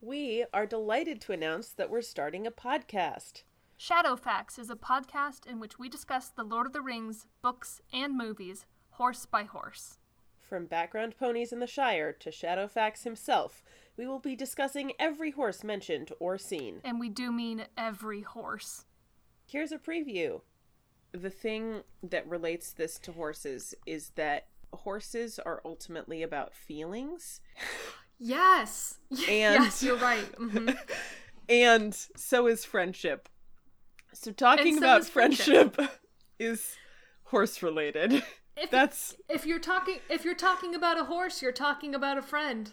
We are delighted to announce that we're starting a podcast. Shadowfax is a podcast in which we discuss the Lord of the Rings books and movies, horse by horse. From background ponies in the Shire to Shadowfax himself, we will be discussing every horse mentioned or seen. And we do mean every horse. Here's a preview. The thing that relates this to horses is that horses are ultimately about feelings. Yes. And- yes, you're right. Mhm. And so is friendship. So talking so about is friendship. friendship is horse related. If, That's if you're talking if you're talking about a horse, you're talking about a friend.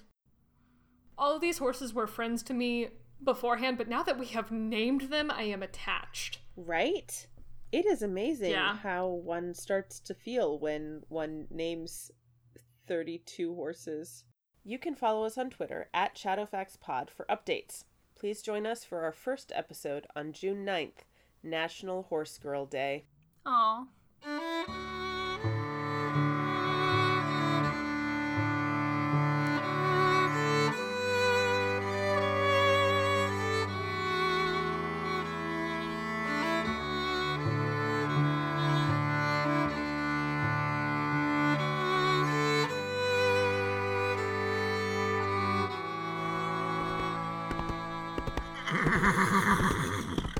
All of these horses were friends to me beforehand, but now that we have named them, I am attached. right. It is amazing Yeah. how one starts to feel when one names 32 horses. You can follow us on Twitter at ShadowfaxPod for updates. Please join us for our first episode on June 9th, National Horse Girl Day. Aw. ha ha ha ha